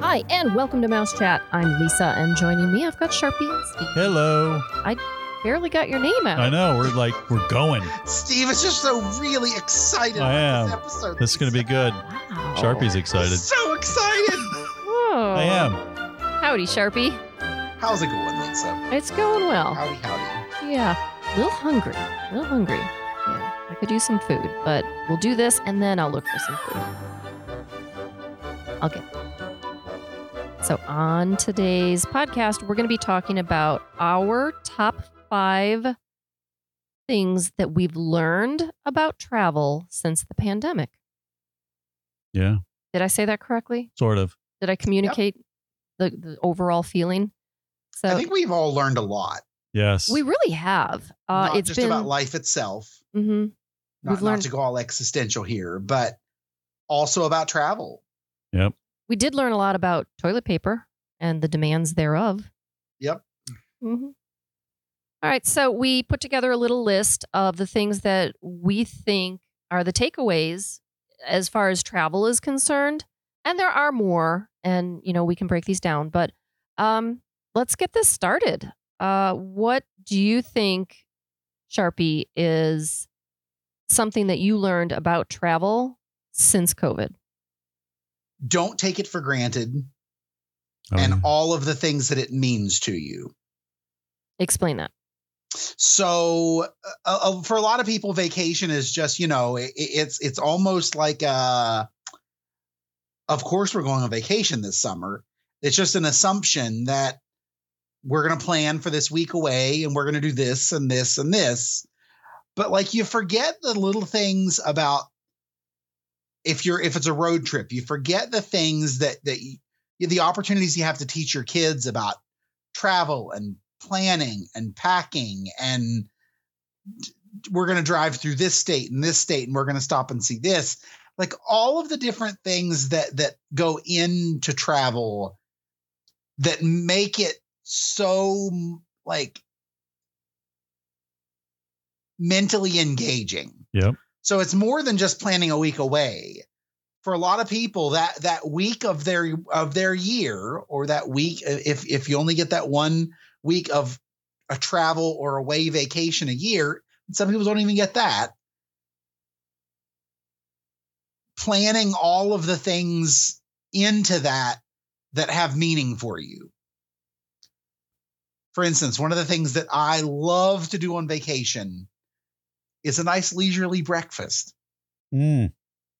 Hi, and welcome to Mouse Chat. I'm Lisa, and joining me, I've got Sharpie and Steve. Hello. I barely got your name out. I know. We're like, we're going. Steve is just so really excited I about am. this episode. This is going to be good. Wow. Sharpie's excited. So excited. Whoa. I am. Howdy, Sharpie. How's it going, Lisa? It's going well. Howdy, howdy. Yeah. A little hungry. A little hungry. Yeah. I could use some food, but we'll do this and then I'll look for some food. I'll get there. So, on today's podcast, we're going to be talking about our top five things that we've learned about travel since the pandemic. Yeah, Did I say that correctly? sort of. Did I communicate the, the overall feeling? So, I think we've all learned a lot. Yes. we really have. Uh, not it's just been. about life itself. Mhm. Not, We've not learned- to go all existential here, but also about travel. We did learn a lot about toilet paper and the demands thereof. Yep. Mhm. All right. So we put together a little list of the things that we think are the takeaways as far as travel is concerned. And there are more, and you know we can break these down. But um, let's get this started. Uh, what do you think, Sharpie, is something that you learned about travel since COVID? Don't take it for granted Oh, and yeah. all of the things that it means to you. Explain that. So, uh, uh, for a lot of people, vacation is just you know it, it's it's almost like uh Of course, we're going on vacation this summer. It's just an assumption that we're going to plan for this week away and we're going to do this and this and this. But like you forget the little things about if you're if it's a road trip, you forget the things that that you, the opportunities you have to teach your kids about travel and planning and packing and we're going to drive through this state and this state and we're going to stop and see this like all of the different things that that go into travel that make it so like mentally engaging Yep. So it's more than just planning a week away. For a lot of people that that week of their of their year or that week if if you only get that one week of a travel or away vacation a year some people don't even get that. Planning all of the things into that that have meaning for you. For instance one of the things that i love to do on vacation is a nice leisurely breakfast Mm,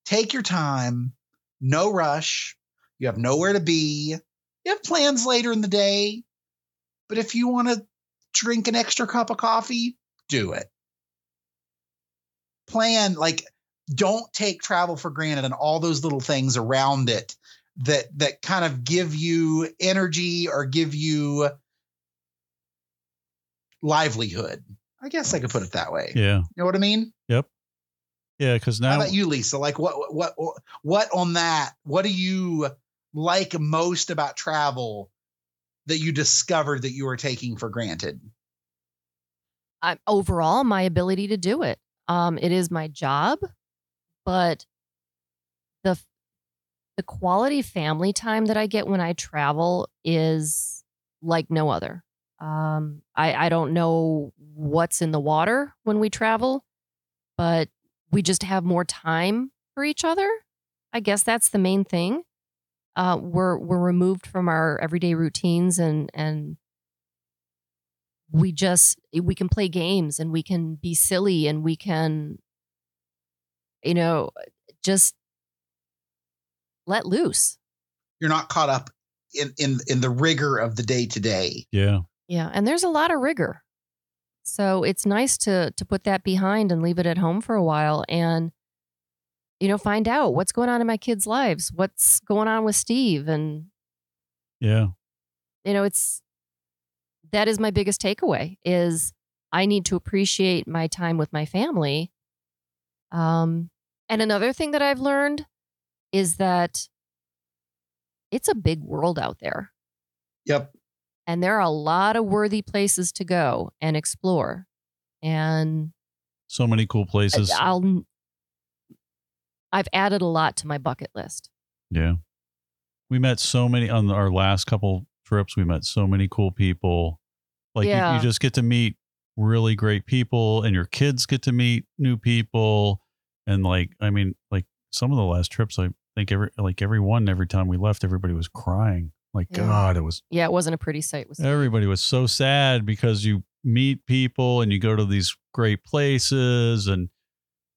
take your time, no rush. You have nowhere to be. You have plans later in the day. But if you want to drink an extra cup of coffee, do it. Plan, like, don't take travel for granted and all those little things around it that that kind of give you energy or give you livelihood. I guess I could put it that way. yeah. You know what I mean? Yep. Yeah. Because How now, about you, Lisa? Like what what what on that? What do you like most about travel that you discovered that you were taking for granted? I, overall, my ability to do it. Um, it is my job, but the the quality family time that I get when I travel is like no other. Um, I I don't know what's in the water when we travel, but we just have more time for each other. I guess that's the main thing. Uh, we're we're removed from our everyday routines and and we just we can play games and we can be silly and we can you know just let loose You're not caught up in in in the rigor of the day to day. yeah. Yeah and there's a lot of rigor so it's nice to to put that behind and leave it at home for a while and you know find out what's going on in my kids lives what's going on with steve and Yeah. you know it's that is my biggest takeaway is i need to appreciate my time with my family um and another thing that i've learned is that it's a big world out there Yep. And there are a lot of worthy places to go and explore and So many cool places. i'll i've added a lot to my bucket list yeah. we met so many on our last couple trips. We met so many cool people. Like you, Yeah. you just get to meet really great people, and your kids get to meet new people. And like, I mean, like some of the last trips, I think every like every one, every time we left, everybody was crying. Like Yeah. God, it was Yeah, it wasn't a pretty sight. Was everybody was so sad because you meet people and you go to these great places and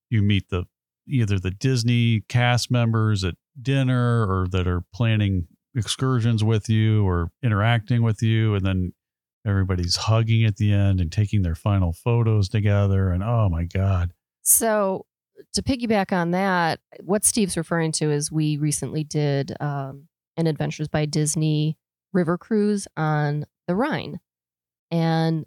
you meet the either the Disney cast members at dinner or that are planning excursions with you or interacting with you and then everybody's hugging at the end and taking their final photos together and oh my god So to piggyback on that, what Steve's referring to is we recently did um, an Adventures by Disney river cruise on the Rhine, and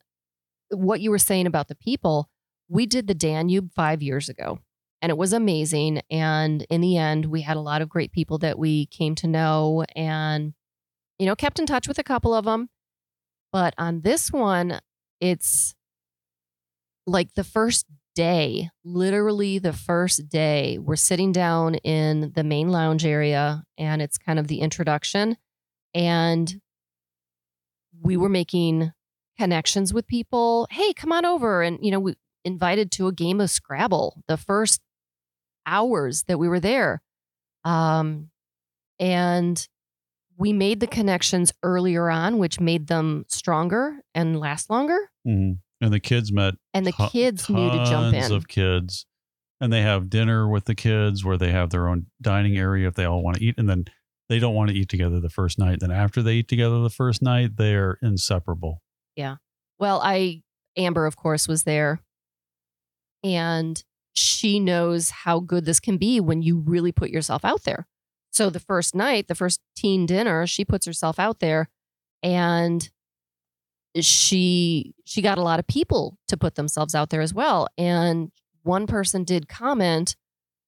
what you were saying about the people, we did the Danube five years ago, and it was amazing. And in the end, we had a lot of great people that we came to know, and you know, kept in touch with a couple of them. But on this one, it's like the first day, literally the first day, we're sitting down in the main lounge area and it's kind of the introduction. And we were making connections with people. Hey, come on over. And, you know, we invited to a game of Scrabble the first hours that we were there. Um, and we made the connections earlier on, which made them stronger and last longer. Mhm. And the kids met And the ton- kids knew to jump in. of kids and they have dinner with the kids where they have their own dining area if they all want to eat and then they don't want to eat together the first night then after they eat together the first night they're inseparable Yeah. Well, I Amber, of course, was there, and she knows how good this can be when you really put yourself out there. So the first night, the first teen dinner, she puts herself out there, and she she got a lot of people to put themselves out there as well. And one person did comment.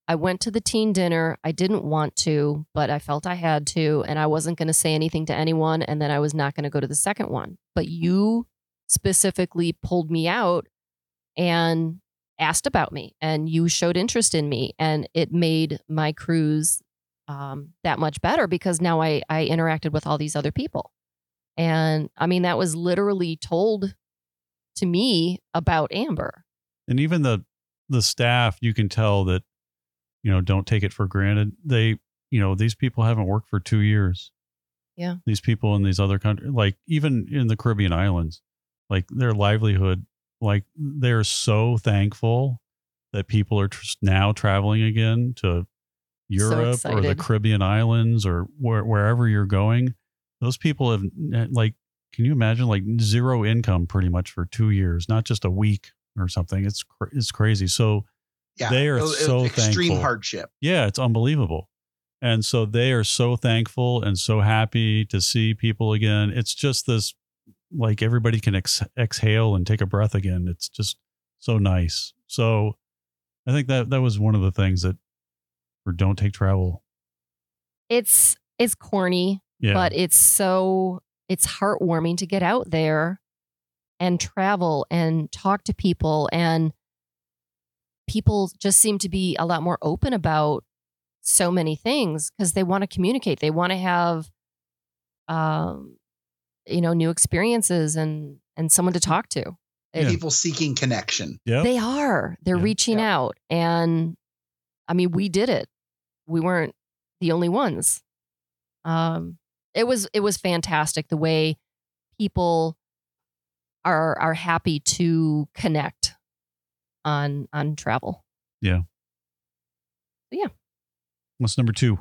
I went to the teen dinner. I didn't want to, but I felt I had to, and I wasn't going to say anything to anyone. And then I was not going to go to the second one. But you specifically pulled me out and asked about me and you showed interest in me and it made my cruise um, that much better because now I, I interacted with all these other people and i mean that was literally told to me about amber. And even the the staff you can tell that you know don't take it for granted. They you know these people haven't worked for two years. Yeah. these people in these other countries like even in the caribbean islands like their livelihood like they're so thankful that people are tr- now traveling again to europe or the caribbean islands or where, wherever you're going those people have eh, like can you imagine like zero income pretty much for two years not just a week or something. It's cr- it's crazy. So Yeah, They are it was so extreme thankful. hardship. yeah it's unbelievable. And so they are so thankful and so happy to see people again. It's just this like everybody can ex- exhale and take a breath again. It's just so nice. So i think that that was one of the things that for don't take travel. It's it's corny yeah but it's so it's heartwarming to get out there and travel and talk to people and people just seem to be a lot more open about so many things because they want to communicate they want to have um you know new experiences and and someone to talk to Yeah. People seeking connection. yeah they are they're Yeah. reaching Yeah. out and i mean we did it we weren't the only ones um it was it was fantastic the way people are are happy to connect on on travel Yeah. But yeah. what's number two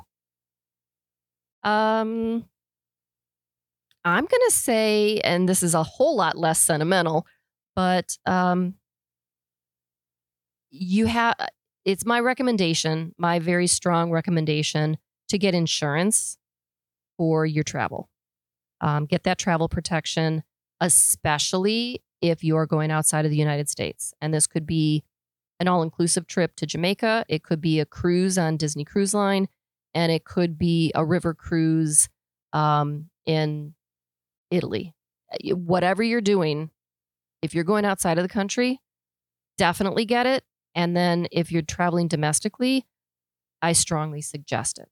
um i'm gonna say and this is a whole lot less sentimental but um you have it's my recommendation my very strong recommendation to get insurance for your travel. Um, get that travel protection especially if you're going outside of the united states. And this could be an all-inclusive trip to jamaica. It could be a cruise on disney cruise line. And it could be a river cruise um, in italy. Whatever you're doing if you're going outside of the country definitely get it. And then if you're traveling domestically i strongly suggest it.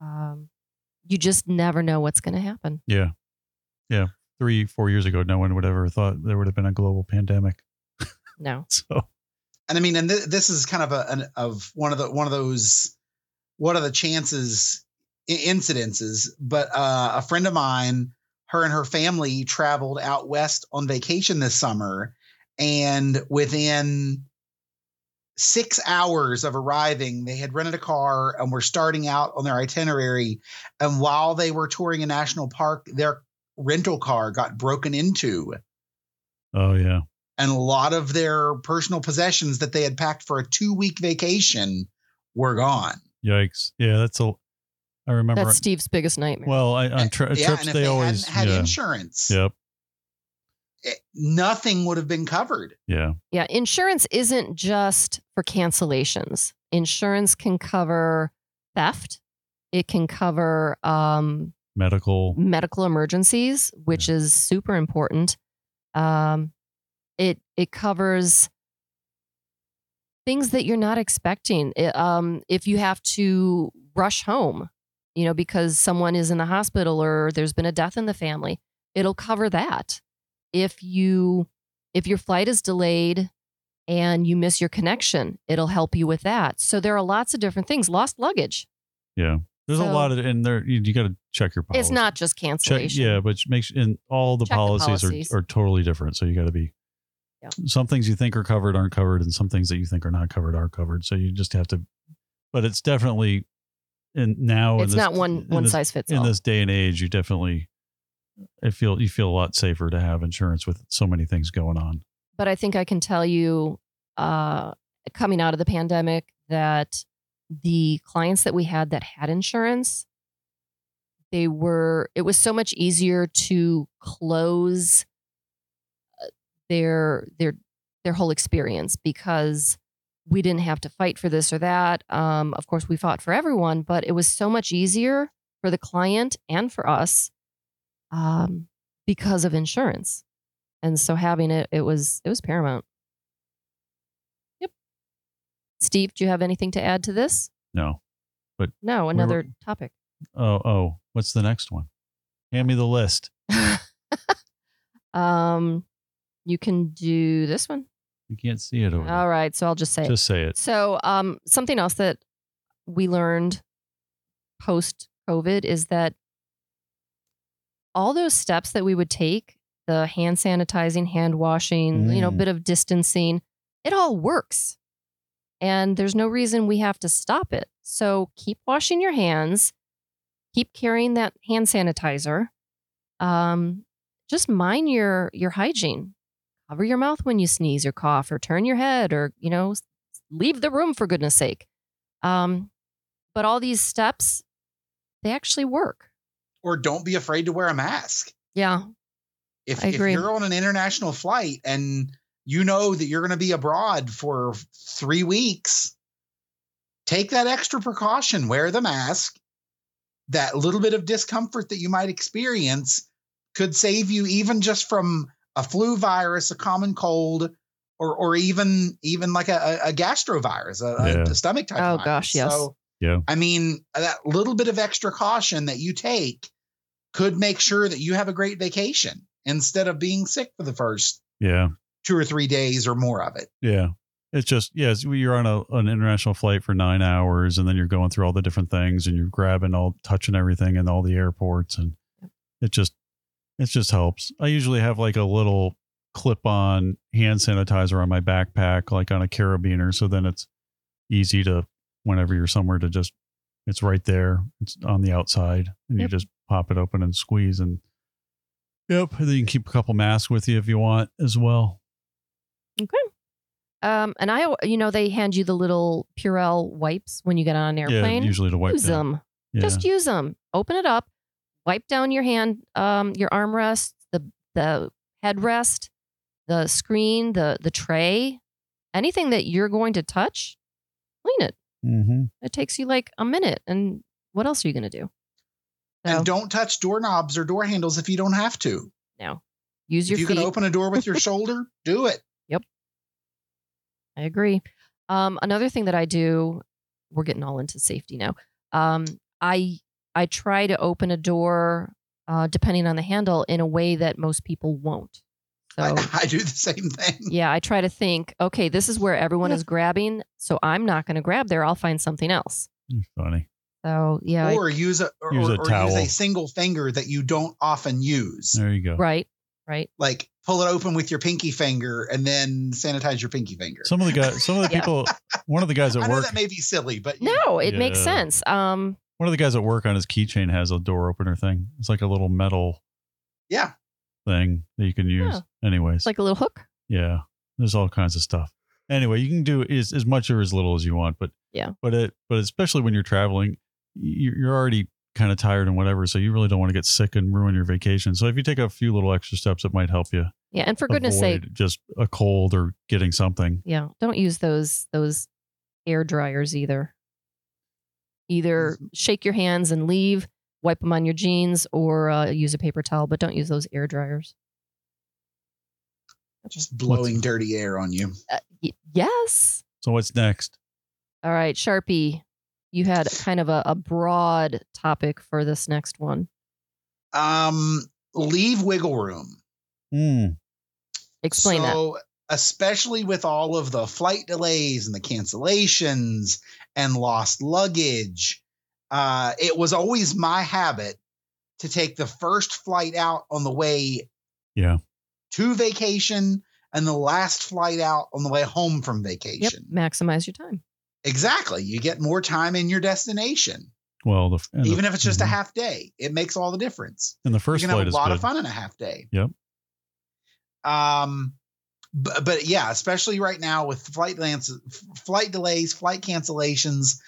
Um, you just never know what's going to happen. Yeah. Yeah. Three, four years ago, no one would ever have thought there would have been a global pandemic. No. So, and I mean, and th- this is kind of a an, of one of the one of those what are the chances i- incidences. But uh, a friend of mine, her and her family traveled out west on vacation this summer, and within six hours of arriving, they had rented a car and were starting out on their itinerary. And while they were touring a national park, their rental car got broken into oh, yeah. and a lot of their personal possessions that they had packed for a two week vacation were gone. Yikes. Yeah. That's a, I remember. That's Steve's biggest nightmare. well, I, on tri- yeah, trips, and if they, they, always, hadn't had yeah. insurance, Yep. It- nothing would have been covered. Yeah. yeah, insurance isn't just for cancellations. Insurance can cover theft. It can cover um, Medical. medical emergencies, which is super important. Um, it it covers things that you're not expecting. It, um, if you have to rush home, you know, because someone is in the hospital or there's been a death in the family, it'll cover that. If you if your flight is delayed and you miss your connection, it'll help you with that. So there are lots of different things. Lost luggage. Yeah. There's a lot of, and there, you, you got to check your policy. It's not just Check, yeah, but makes and all the Check the policies, policies. Are, are totally different. So you got to be. Yeah. Some things you think are covered aren't covered, and some things that you think are not covered are covered. So you just have to. But it's definitely, and now in It's this- not one one this, size fits in all. this day and age. You definitely, I feel you feel a lot safer to have insurance with so many things going on. but I think I can tell you, uh, coming out of the pandemic, that the clients that we had that had insurance, they were. It was so much easier to close uh, their their their whole experience because we didn't have to fight for this or that. Um, of course, we fought for everyone, but it was so much easier for the client and for us um, because of insurance and so having it it was it was paramount yep steve do you have anything to add to this No. But no were- another topic Oh, oh, what's the next one? Hand me the list. um you can do this one You can't see it over. all right so i'll just say there. it. Just say it. So, um, something else that we learned post COVID is that all those steps that we would take the hand sanitizing, hand washing, you know, Mm. bit of distancing it all works. And there's no reason we have to stop it. So, keep washing your hands, keep carrying that hand sanitizer. Um, just mind your your hygiene. Cover your mouth when you sneeze or cough or turn your head or, you know, leave the room for goodness sake. Um, but all these steps, they actually work. Or don't be afraid to wear a mask. Yeah. If, I if you're on an international flight and you know that you're going to be abroad for three weeks, take that extra precaution, wear the mask. That little bit of discomfort that you might experience could save you even just from a flu virus, a common cold, or or even even like a, a gastrovirus, a, a- Yeah. a stomach type. Oh, virus. gosh, yes. So, Yeah. I mean, that little bit of extra caution that you take could make sure that you have a great vacation instead of being sick for the first Yeah. two or three days or more of it. Yeah. It's just yes, you're on a an international flight for nine hours, and then you're going through all the different things, and you're grabbing all, touching everything in all the airports, and it just it just helps. I usually have like a little clip-on hand sanitizer on my backpack, like on a carabiner, so then it's easy to whenever you're somewhere to just it's right there, it's on the outside, and you just pop it open and squeeze, and yep, and then you can keep a couple masks with you if you want as well. Okay. Um, and I, you know, they hand you the little Purell wipes when you get on an airplane. Yeah, usually to wipe use down. them. Yeah. Just use them. Open it up. Wipe down your hand, um, your armrest, the the headrest, the screen, the the tray, anything that you're going to touch. Clean it. Mm-hmm. It takes you like a minute. And what else are you going to do? So, And don't touch doorknobs or door handles if you don't have to. no. Use your If you feet. can open a door with your shoulder, do it. Yep. I agree. Um, another thing that I do, we're getting all into safety now. Um, I I try to open a door, uh, depending on the handle, in a way that most people won't. So I, I do the same thing. yeah, I try to think, okay, this is where everyone is grabbing, so I'm not going to grab there. I'll find something else. Funny. So yeah, I- Or use a or, Use a or use a single finger that you don't often use. There you go. right, right. Like pull it open with your pinky finger and then sanitize your pinky finger. Some of the guys, some of the Yeah. people, one of the guys I at know work, that may be silly, but you know. No, it makes sense. Um, one of the guys at work on his keychain has a door opener thing. It's like a little metal yeah, thing that you can use. Anyways, it's like a little hook. yeah, there's all kinds of stuff. Anyway, you can do as, as much or as little as you want, but Yeah. but it but especially when you're traveling, you're, you're already kind of tired and whatever, so you really don't want to get sick and ruin your vacation. So if you take a few little extra steps, it might help you. Yeah, and for goodness sake, just a cold or getting something. yeah, don't use those those air dryers either. Either shake your hands and leave, wipe them on your jeans, or uh, use a paper towel, but don't use those air dryers. just blowing dirty air on you. Uh, y- yes. So what's next? All right, Sharpie, you had kind of a, a broad topic for this next one. Um, leave wiggle room. Hmm. Explain that. so, especially with all of the flight delays and the cancellations and lost luggage, uh, it was always my habit to take the first flight out on the way Yeah. to vacation and the last flight out on the way home from vacation Yep, vacation. maximize your time. Exactly. You get more time in your destination, Well, the and the- even if it's just a mhm. half day. It makes all the difference. And the first you can have a is lot good. of fun in a half day. Yep. Um, but, but yeah, especially right now with flight lance, flight delays, flight cancellations, l-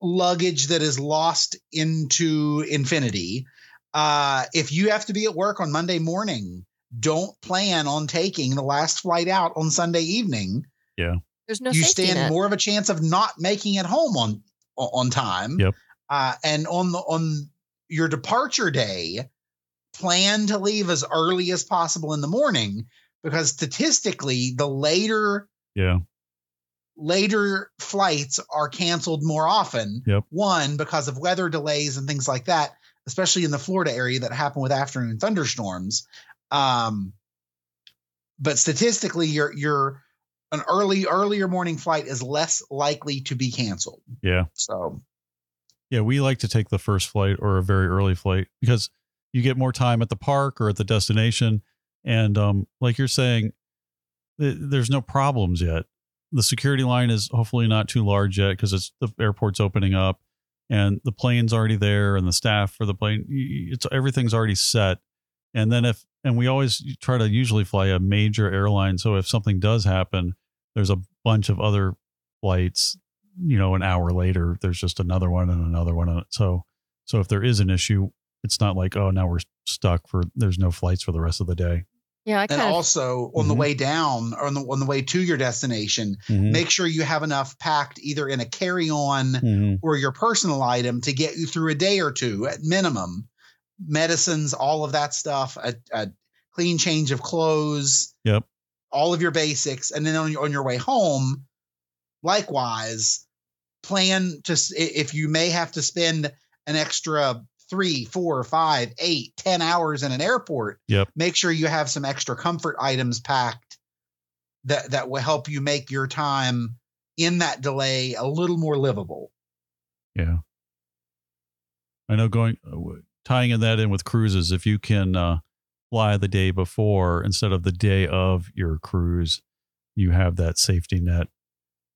luggage that is lost into infinity. Uh, if you have to be at work on Monday morning, don't plan on taking the last flight out on Sunday evening. Yeah. There's no you stand net. more of a chance of not making it home on on time. Yep. Uh, and on the on your departure day, plan to leave as early as possible in the morning because statistically, the later Yeah. Later flights are canceled more often. Yep. One because of weather delays and things like that, especially in the Florida area that happen with afternoon thunderstorms. Um, but statistically, your your an early earlier morning flight is less likely to be canceled. Yeah. So Yeah, we like to take the first flight or a very early flight because you get more time at the park or at the destination. And um, like you're saying, th- there's no problems yet. The security line is hopefully not too large yet because it's the airport's opening up and the plane's already there and the staff for the plane it's everything's already set. And then if and we always try to usually fly a major airline, so if something does happen, there's a bunch of other flights you know an hour later there's just another one and another one so so if there is an issue it's not like oh now we're stuck for there's no flights for the rest of the day yeah, I and kind of also on the Mhm. way down or on the on the way to your destination, Mhm. make sure you have enough packed either in a carry-on Mhm. or your personal item to get you through a day or two at minimum. Medicines, all of that stuff, a, a clean change of clothes, Yep. all of your basics, and then on your on your way home, likewise, plan to if you may have to spend an extra three, four, five, eight, ten hours in an airport. Yep. Make sure you have some extra comfort items packed that that will help you make your time in that delay a little more livable. yeah i know going uh, tying in that in with cruises if you can uh fly the day before instead of the day of your cruise you have that safety net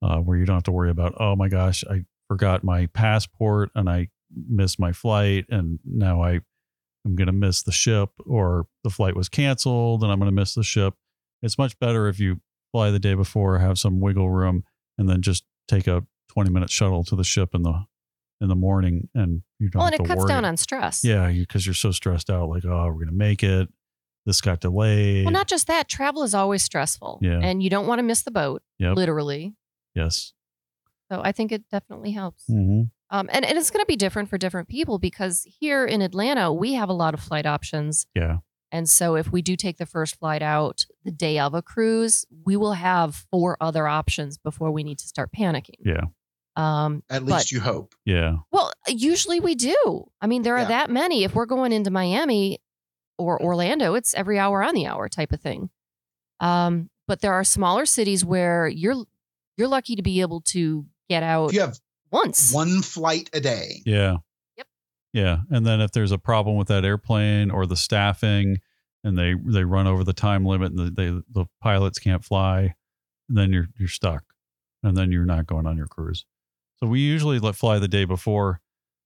uh, where you don't have to worry about oh my gosh i forgot my passport and i missed my flight and now i i'm going to miss the ship or the flight was canceled and i'm going to miss the ship it's much better if you fly the day before have some wiggle room and then just take a 20 minute shuttle to the ship in the in the morning and you don't well, and it to cuts worry. down on stress. yeah because you, are so stressed out like oh we're going to make it this got delayed Well, not just that. Travel is always stressful. Yeah. And you don't want to miss the boat, Yep. literally. yes So I think it definitely helps. mm-hmm. Um, and, and it's going to be different for different people because here in Atlanta, we have a lot of flight options. yeah And so if we do take the first flight out the day of a cruise, we will have four other options before we need to start panicking. yeah Um, At But- least you hope. Yeah. well, usually we do. I mean, there are Yeah. that many. If we're going into Miami or Orlando, it's every hour on the hour type of thing. Um, but there are smaller cities where you're you're lucky to be able to get out If you have once. one flight a day, Yeah. Yep. Yeah. And then if there's a problem with that airplane or the staffing and they they run over the time limit and the they, the pilots can't fly, then you're you're stuck. And then you're not going on your cruise. So we usually let fly the day before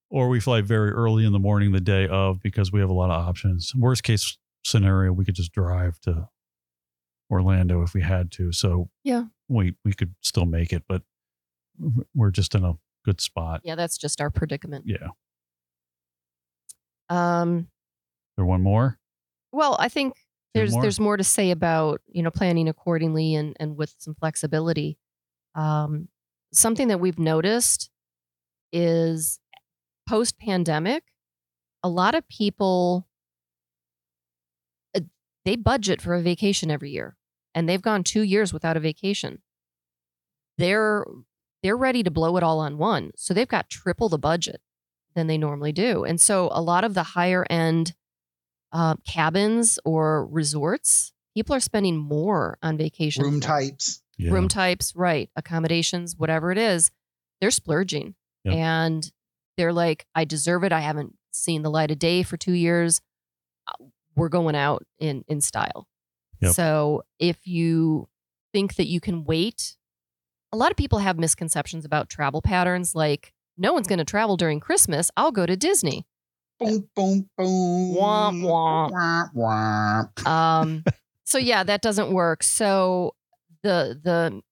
or we fly very early in the morning the day of because we have a lot of options. Worst case scenario, we could just drive to Orlando if we had to. So Yeah. we we could still make it, but we're just in a good spot. yeah, that's just our predicament. Yeah. Um, There one more? well, I think there's more? there's more to say about you know planning accordingly and and with some flexibility. Um, something that we've noticed is post pandemic, a lot of people uh, they budget for a vacation every year, and they've gone two years without a vacation. They're they're ready to blow it all on one, so they've got triple the budget than they normally do, and so a lot of the higher end uh, cabins or resorts, people are spending more on vacation. room types. Yeah. room types, right? Accommodations, whatever it is, they're splurging. Yep. And they're like, I deserve it. I haven't seen the light of day for two years. Uh, We're going out in in style. Yep. So if you think that you can wait, a lot of people have misconceptions about travel patterns like no one's going to travel during Christmas. I'll go to Disney. Boom, boom, boom. Womp, womp. Womp, womp. Um, so yeah, that doesn't work. So the the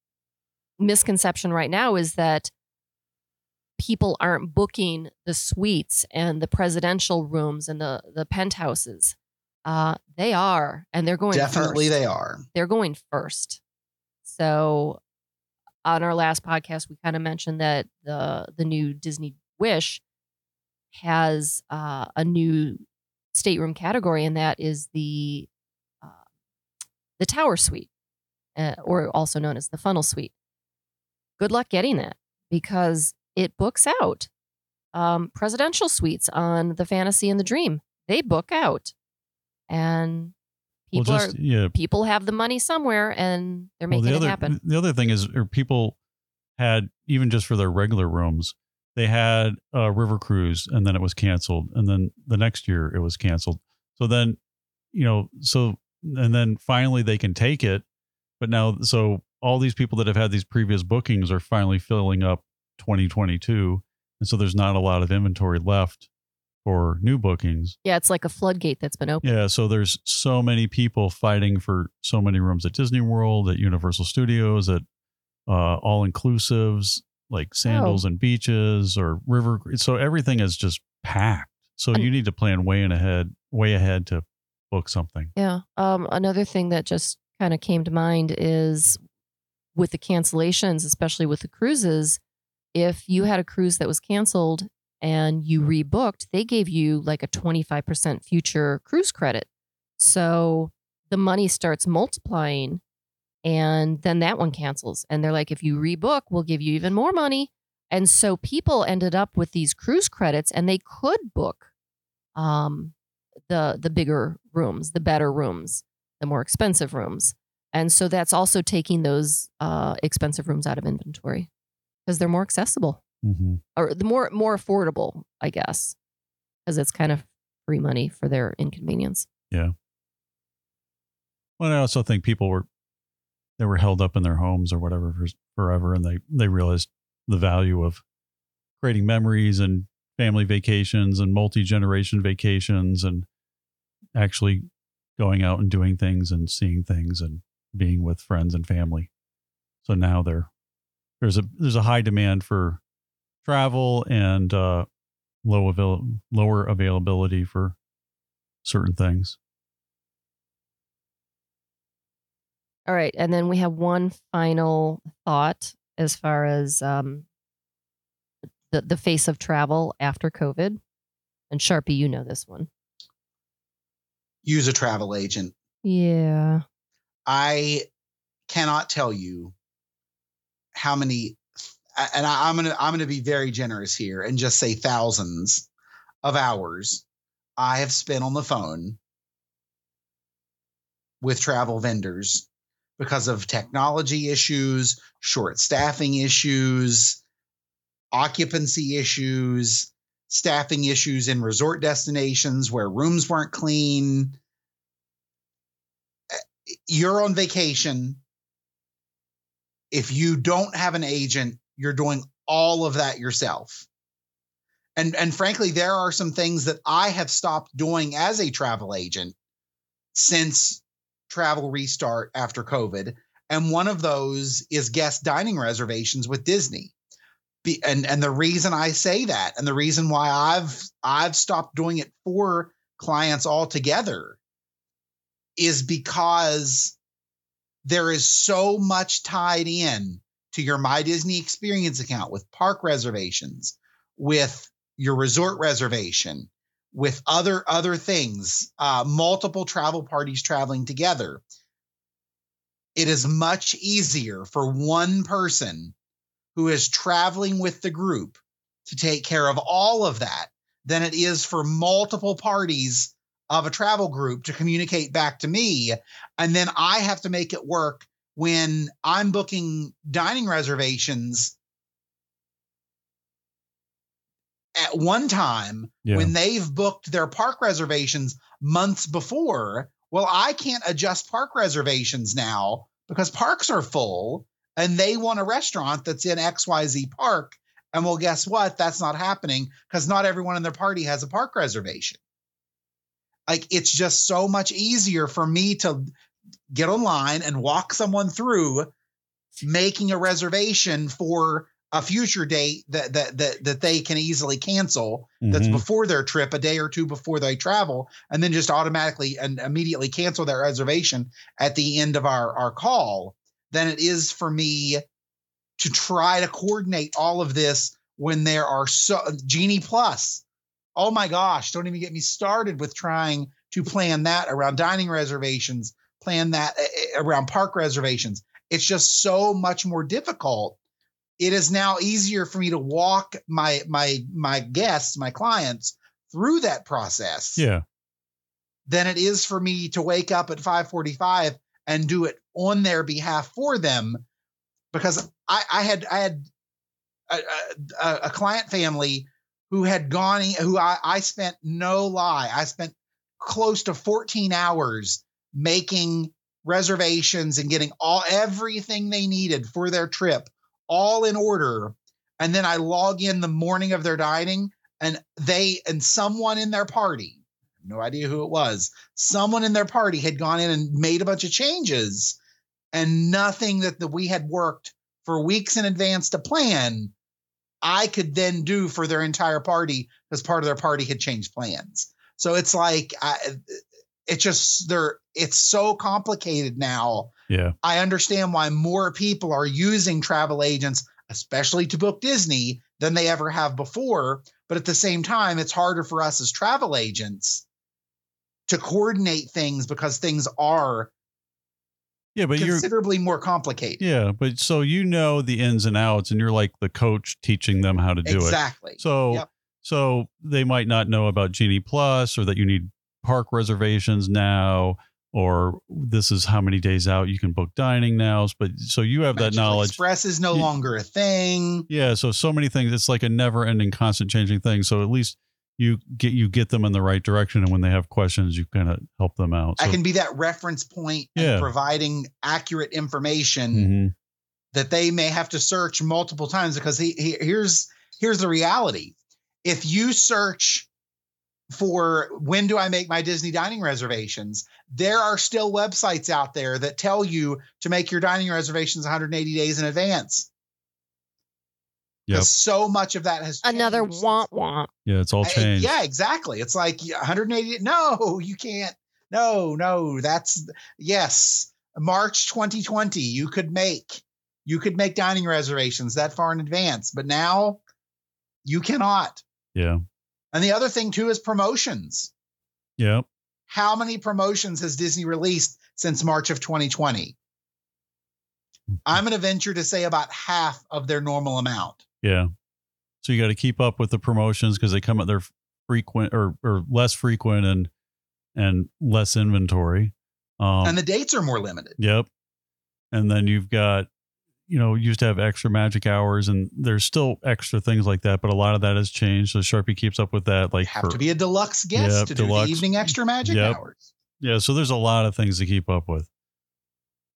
misconception right now is that people aren't booking the suites and the presidential rooms and the the penthouses. Uh, they are, and they're going Definitely first. they are. They're going first. So on our last podcast, we kind of mentioned that the the new Disney Wish has uh, a new stateroom category, and that is the uh, the Tower Suite, uh, or also known as the Funnel Suite. Good luck getting that because it books out. Um, presidential suites on the Fantasy and the Dream they book out, and Well, people just are yeah. people have the money somewhere and they're Well, making the other it happen. the other thing is, or people had even just for their regular rooms, they had a river cruise and then it was canceled, and then the next year it was canceled. So then, you know, so and then finally they can take it, but now so all these people that have had these previous bookings are finally filling up 2022, and so there's not a lot of inventory left for new bookings. Yeah, it's like a floodgate that's been opened. Yeah, so there's so many people fighting for so many rooms at Disney World, at Universal Studios, at uh, all inclusives like sandals and beaches or river. So everything is just packed. So And- you need to plan way in ahead, way ahead to book something. Yeah. Um, another thing that just kind of came to mind is with the cancellations, especially with the cruises, if you had a cruise that was canceled and you rebooked, they gave you like a 25% future cruise credit. So the money starts multiplying and then that one cancels. And they're like, if you rebook, we'll give you even more money. And so people ended up with these cruise credits and they could book um, the the bigger rooms, the better rooms, the more expensive rooms. And so that's also taking those uh, expensive rooms out of inventory because they're more accessible Mm-hmm. or the more more affordable, I guess, because it's kind of free money for their inconvenience. Yeah. Well, I also think people were they were held up in their homes or whatever for forever, and they they realized the value of creating memories and family vacations and multi generation vacations and actually going out and doing things and seeing things and being with friends and family. So now there there's a there's a high demand for travel and uh, low avail- lower availability for certain things. All right, and then we have one final thought as far as um, the the face of travel after COVID. And Sharpie, you know this one. Use a travel agent. Yeah. I cannot tell you how many and I, I'm gonna I'm gonna be very generous here and just say thousands of hours I have spent on the phone with travel vendors because of technology issues, short staffing issues, occupancy issues, staffing issues in resort destinations where rooms weren't clean. Eh, you're on vacation. If you don't have an agent, you're doing all of that yourself. And and frankly, there are some things that I have stopped doing as a travel agent since travel restart after COVID. And one of those is guest dining reservations with Disney. Be, and and the reason I say that, and the reason why I've I've stopped doing it for clients altogether, is because there is so much tied in to your My Disney Experience account with park reservations, with your resort reservation, with other other things, uh, multiple travel parties traveling together. It is much easier for one person who is traveling with the group to take care of all of that than it is for multiple parties of a travel group to communicate back to me. And then I have to make it work when I'm booking dining reservations at one time Yeah. when they've booked their park reservations months before. Well, I can't adjust park reservations now because parks are full and they want a restaurant that's in XYZ park. And well, guess what? That's not happening because not everyone in their party has a park reservation. Like it's just so much easier for me to get online and walk someone through making a reservation for a future date that that that, that they can easily cancel that's Mhm. before their trip a day or two before they travel and then just automatically and immediately cancel their reservation at the end of our our call than it is for me to try to coordinate all of this when there are so genie plus oh my gosh don't even get me started with trying to plan that around dining reservations plan that eh, eh, around park reservations. It's just so much more difficult. It is now easier for me to walk my my my guests my clients through that process Yeah. than it is for me to wake up at 5:45 and do it on their behalf for them. Because I, I had I had a, a, a client family who had gone who I, I spent no lie I spent close to 14 hours making reservations and getting all everything they needed for their trip all in order. And then I log in the morning of their dining and they and someone in their party no idea who it was someone in their party had gone in and made a bunch of changes and nothing that the, we had worked for weeks in advance to plan i could then do for their entire party as part of their party had changed plans. So it's like I, it's just they're it's so complicated now Yeah. I understand why more people are using travel agents, especially to book Disney, than they ever have before. But at the same time, it's harder for us as travel agents to coordinate things because things are Yeah, but considerably more complicated. yeah, but so you know the ins and outs and you're like the coach teaching them how to do it. exactly. So Yep. so they might not know about Genie Plus or that you need park reservations now or this is how many days out you can book dining now. But so you have that knowledge. Express is no You- longer a thing. Yeah, so so many things. It's like a never-ending, constant changing thing. So at least you get you get them in the right direction, and when they have questions, you kind of help them out. So, I can be that reference point Yeah. providing accurate information Mhm. that they may have to search multiple times because he, he, here's here's the reality if you search for when do i make my disney dining reservations there are still websites out there that tell you to make your dining reservations 180 days in advance Yep. 'Cause so much of that has Another changed. womp womp. Yeah, it's all changed. yeah exactly it's like 180 no you can't no no that's yes march 2020 you could make you could make dining reservations that far in advance but now you cannot Yeah. And the other thing too is promotions Yep. how many promotions has disney released since march of 2020 I'm going to venture to say about half of their normal amount. Yeah. So you got to keep up with the promotions because they come at their frequent or or less frequent and and less inventory. Um, and the dates are more limited. Yep. And then you've got, you know, used to have extra magic hours, and there's still extra things like that, but a lot of that has changed. So Sharpie keeps up with that. Like, You have for- to be a deluxe guest Yep, to deluxe. do the evening extra magic Yep. hours. yeah. So there's a lot of things to keep up with.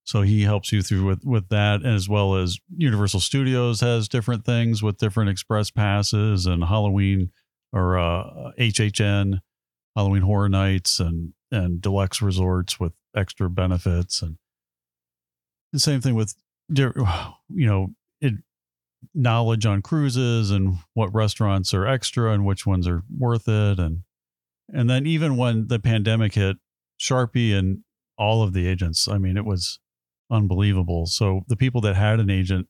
So he helps you through with with that, as well as Universal Studios has different things with different express passes and Halloween or uh, HHN Halloween Horror Nights and and deluxe resorts with extra benefits and the same thing with you know it, knowledge on cruises and what restaurants are extra and which ones are worth it and and then even when the pandemic hit Sharpie and all of the agents I mean it was unbelievable so the people that had an agent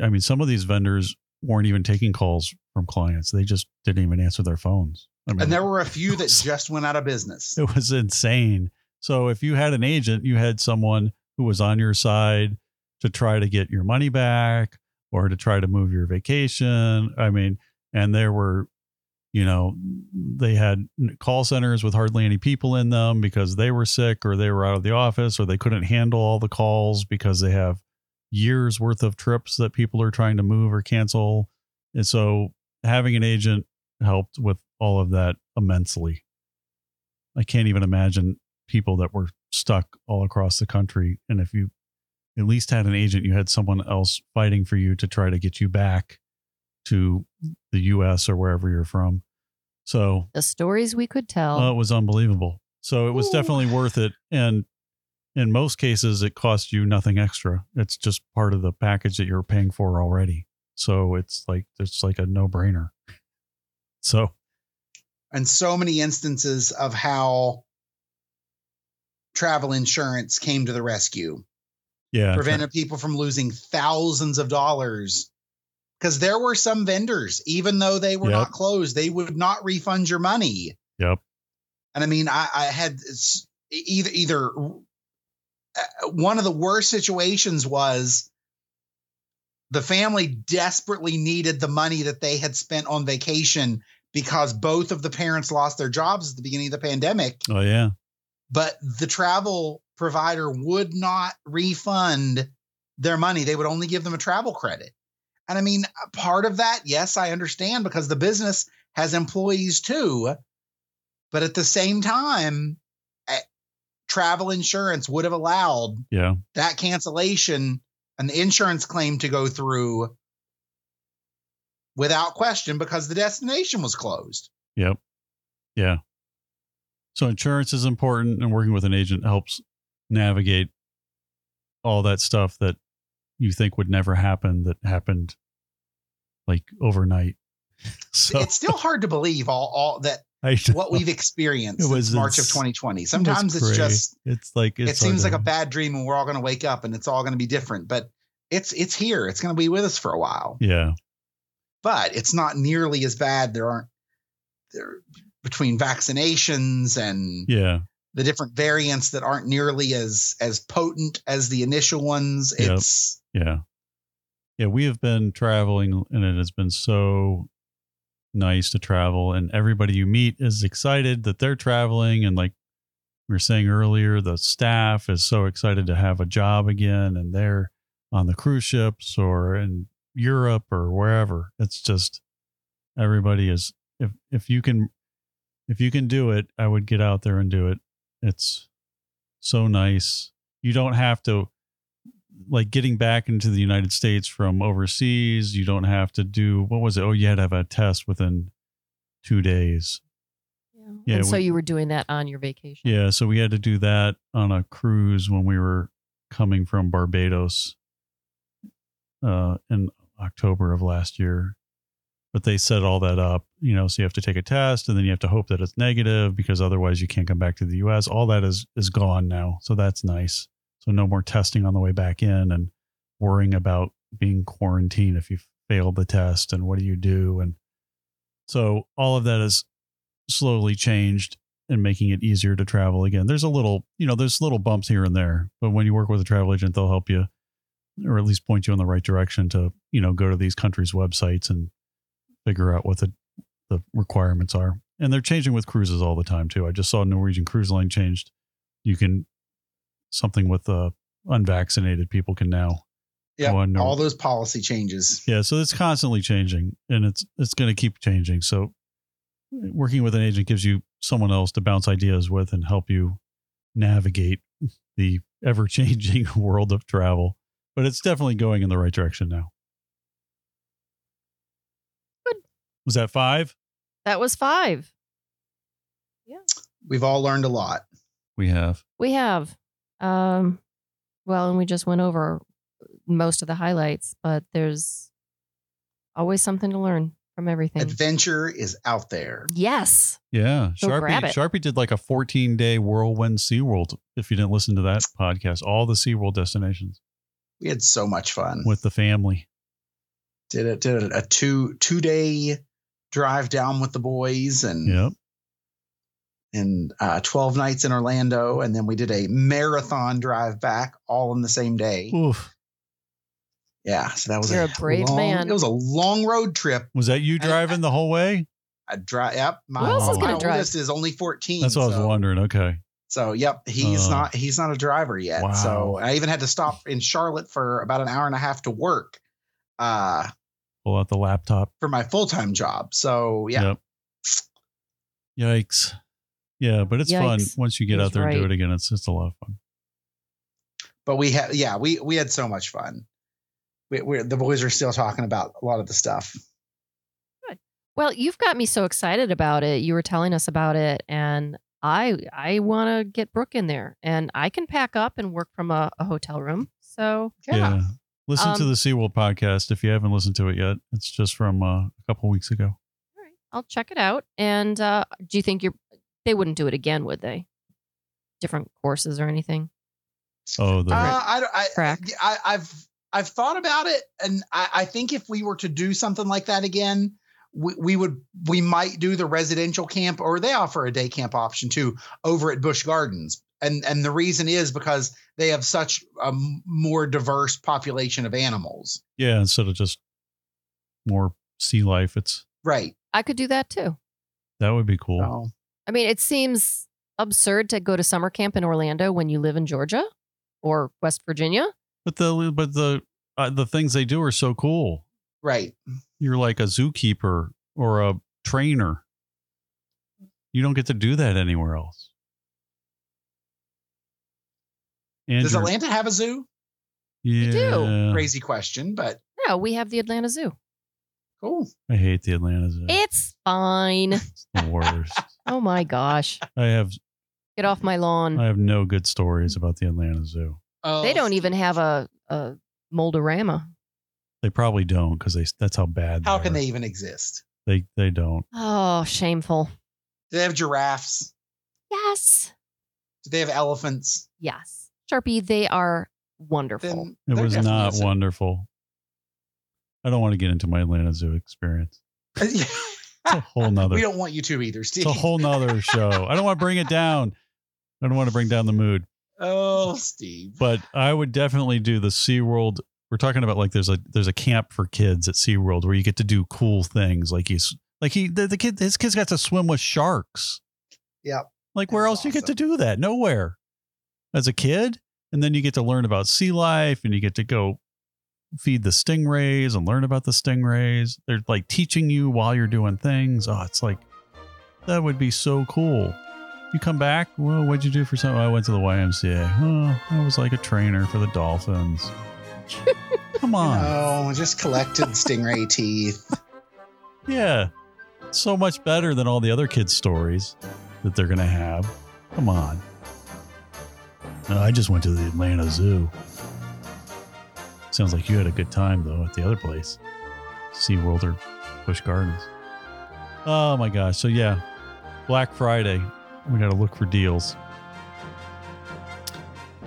I mean some of these vendors weren't even taking calls from clients they just didn't even answer their phones I mean, And there were a few that just went out of business. it was insane. So if you had an agent, you had someone who was on your side to try to get your money back or to try to move your vacation. I mean, and there were, you know, they had call centers with hardly any people in them because they were sick or they were out of the office or they couldn't handle all the calls because they have years worth of trips that people are trying to move or cancel. And so having an agent helped with all of that immensely. I can't even imagine people that were stuck all across the country. And if you at least had an agent, you had someone else fighting for you to try to get you back to the US or wherever you're from. So The stories we could tell. uh, it was unbelievable. So it was Ooh. definitely worth it. And in most cases, it cost you nothing extra. It's just part of the package that you're paying for already. So it's like, it's like a no brainer. So and so many instances of how travel insurance came to the rescue, yeah. prevented people from losing thousands of dollars. Because there were some vendors, even though they were Yep. not closed, they would not refund your money. Yep. And I mean, I, I had either either uh, one of the worst situations was the family desperately needed the money that they had spent on vacation because both of the parents lost their jobs at the beginning of the pandemic, Oh, yeah. But the travel provider would not refund their money. They would only give them a travel credit. And I mean, part of that, yes, I understand because the business has employees too. But at the same time, eh, travel insurance would have allowed Yeah. that cancellation and the insurance claim to go through without question because the destination was closed. Yep. Yeah. So insurance is important and working with an agent helps navigate all that stuff that you think would never happen that happened like overnight. So it's still hard to believe all, all that what we've experienced It was March of 2020. Sometimes it's cray. just it's like it's it seems like a bad dream and we're all going to wake up and it's all going to be different, but it's it's here. It's going to be with us for a while. Yeah. But it's not nearly as bad. There aren't there between vaccinations and Yeah. the different variants that aren't nearly as as potent as the initial ones. Yep. It's Yeah. Yeah, we have been traveling and it has been so nice to travel and everybody you meet is excited that they're traveling and like we were saying earlier the staff is so excited to have a job again and they're on the cruise ships or in Europe or wherever. It's just everybody is if if you can if you can do it, I would get out there and do it. It's so nice. You don't have to like getting back into the United States from overseas, you don't have to do what was it? Oh, you had to have a test within two days. Yeah, and so we- you were doing that on your vacation. Yeah, so we had to do that on a cruise when we were coming from Barbados uh, in October of last year. But they set all that up, you know, so you have to take a test and then you have to hope that it's negative because otherwise you can't come back to the US. All that is is gone now. So that's nice. So no more testing on the way back in and worrying about being quarantined if you failed the test and what do you do and so all of that is slowly changed and making it easier to travel again. There's a little, you know, there's little bumps here and there, but when you work with a travel agent, they'll help you or at least point you in the right direction to you know go to these countries' websites and figure out what the the requirements are. And they're changing with cruises all the time too. I just saw Norwegian Cruise Line changed. You can something with uh, unvaccinated people can now Yeah, Nor- all those policy changes. yeah, so it's constantly changing and it's it's going to keep changing. So working with an agent gives you someone else to bounce ideas with and help you navigate the ever-changing world of travel. But it's definitely going in the right direction now. Good. Was that 5? That was five. Yeah. We've all learned a lot. We have. We have. Um, well, and we just went over most of the highlights, but there's always something to learn from everything. Adventure is out there. yes. Yeah, Go grab Sharpie it. Sharpie did like a 14-day whirlwind SeaWorld if you didn't listen to that podcast. All the SeaWorld destinations We had so much fun. with the family. did it did it a two two day drive down with the boys and Yep. and uh, 12 nights in Orlando. And then we did a marathon drive back all in the same day. Oof. Yeah. So that was You're a brave long, man. It was a long road trip. Was that you I- driving the whole way? I drive. Yep. My, Who else is my gonna drive? oldest is only 14. That's what I was wondering. Okay. So yep, he's Uh, not he's not a driver yet. wow. So I even had to stop in Charlotte for about an hour and a half to work uh Pull out the laptop. for my full-time job. So yeah. Yep. Yikes. Yeah, but it's fun once you get He's out there and do it again. It's it's a lot of fun. But we had yeah, we we had so much fun. We, we the boys are still talking about a lot of the stuff. Well, you've got me so excited about it. You were telling us about it, and I I want to get Brooke in there, and I can pack up and work from a, a hotel room. So Yeah. Listen to Um, the SeaWorld podcast if you haven't listened to it yet. It's just from uh, a couple weeks ago. all right, I'll check it out. And uh, do you think you're? They wouldn't do it again, would they? Different courses or anything? Oh, the Uh, I, I, Track. I, I've I've thought about it, and I, I think if we were to do something like that again, we, we would we might do the residential camp, or they offer a day camp option too over at Busch Gardens, and and the reason is because they have such a more diverse population of animals. yeah, instead of just more sea life, it's Right. I could do that too. that would be cool. So, I mean, it seems absurd to go to summer camp in Orlando when you live in Georgia or West Virginia. But the but the uh, the things they do are so cool. right. You're like a zookeeper or a trainer. You don't get to do that anywhere else. Does Atlanta have a zoo? Yeah, do. Crazy question, but No, we have the Atlanta Zoo. cool. I hate the Atlanta Zoo. It's fine. It's the worst. Oh my gosh. I have Get off my lawn. I have no good stories about the Atlanta Zoo. Oh, They don't even have a, a Mold-A-Rama. They probably don't because they that's how bad. How they can are. they even exist? They they don't. Oh, shameful. Do they have giraffes? Yes. Do they have elephants? Yes. Sharpie, they are wonderful. Then It they're was not a wonderful. I don't want to get into my Atlanta Zoo experience. It's a whole nother. we don't want you to either, Steve. It's a whole nother show. I don't want to bring it down. I don't want to bring down the mood. oh, Steve. But I would definitely do the SeaWorld. We're talking about like there's a there's a camp for kids at SeaWorld where you get to do cool things. Like he's like he the, the kid his kids got to swim with sharks. Yep. Like where That's else do you get to awesome. do that? Nowhere. As a kid. And then you get to learn about sea life and you get to go feed the stingrays and learn about the stingrays. They're like teaching you while you're doing things. Oh, it's like that would be so cool. You come back, well, what'd you do for something? I went to the YMCA. Oh, I was like a trainer for the Dolphins. Come on. Oh, just collected stingray teeth. Yeah. So much better than all the other kids' stories that they're going to have. Come on. No, I just went to the Atlanta Zoo. Sounds like you had a good time, though, at the other place SeaWorld or Busch Gardens. Oh, my gosh. So, yeah, Black Friday. We got to look for deals.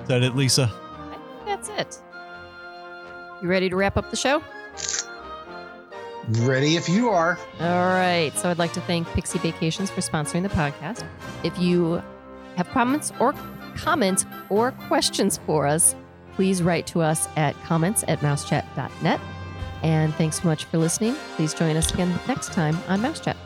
Is that it, Lisa? I think that's it. You ready to wrap up the show? Ready if you are. All right. So I'd like to thank Pixie Vacations for sponsoring the podcast. If you have comments or comments or questions for us, please write to us at comments at mousechat.net. And thanks so much for listening. Please join us again next time on Mouse Chat.